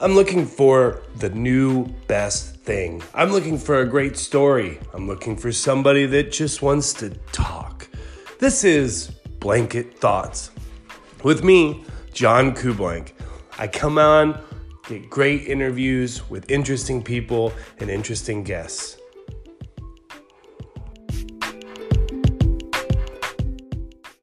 I'm looking for the new best thing. I'm looking for a great story. I'm looking for somebody that just wants to talk. This is Blanket Thoughts with me, John Kublank. I come on, get great interviews with interesting people and interesting guests.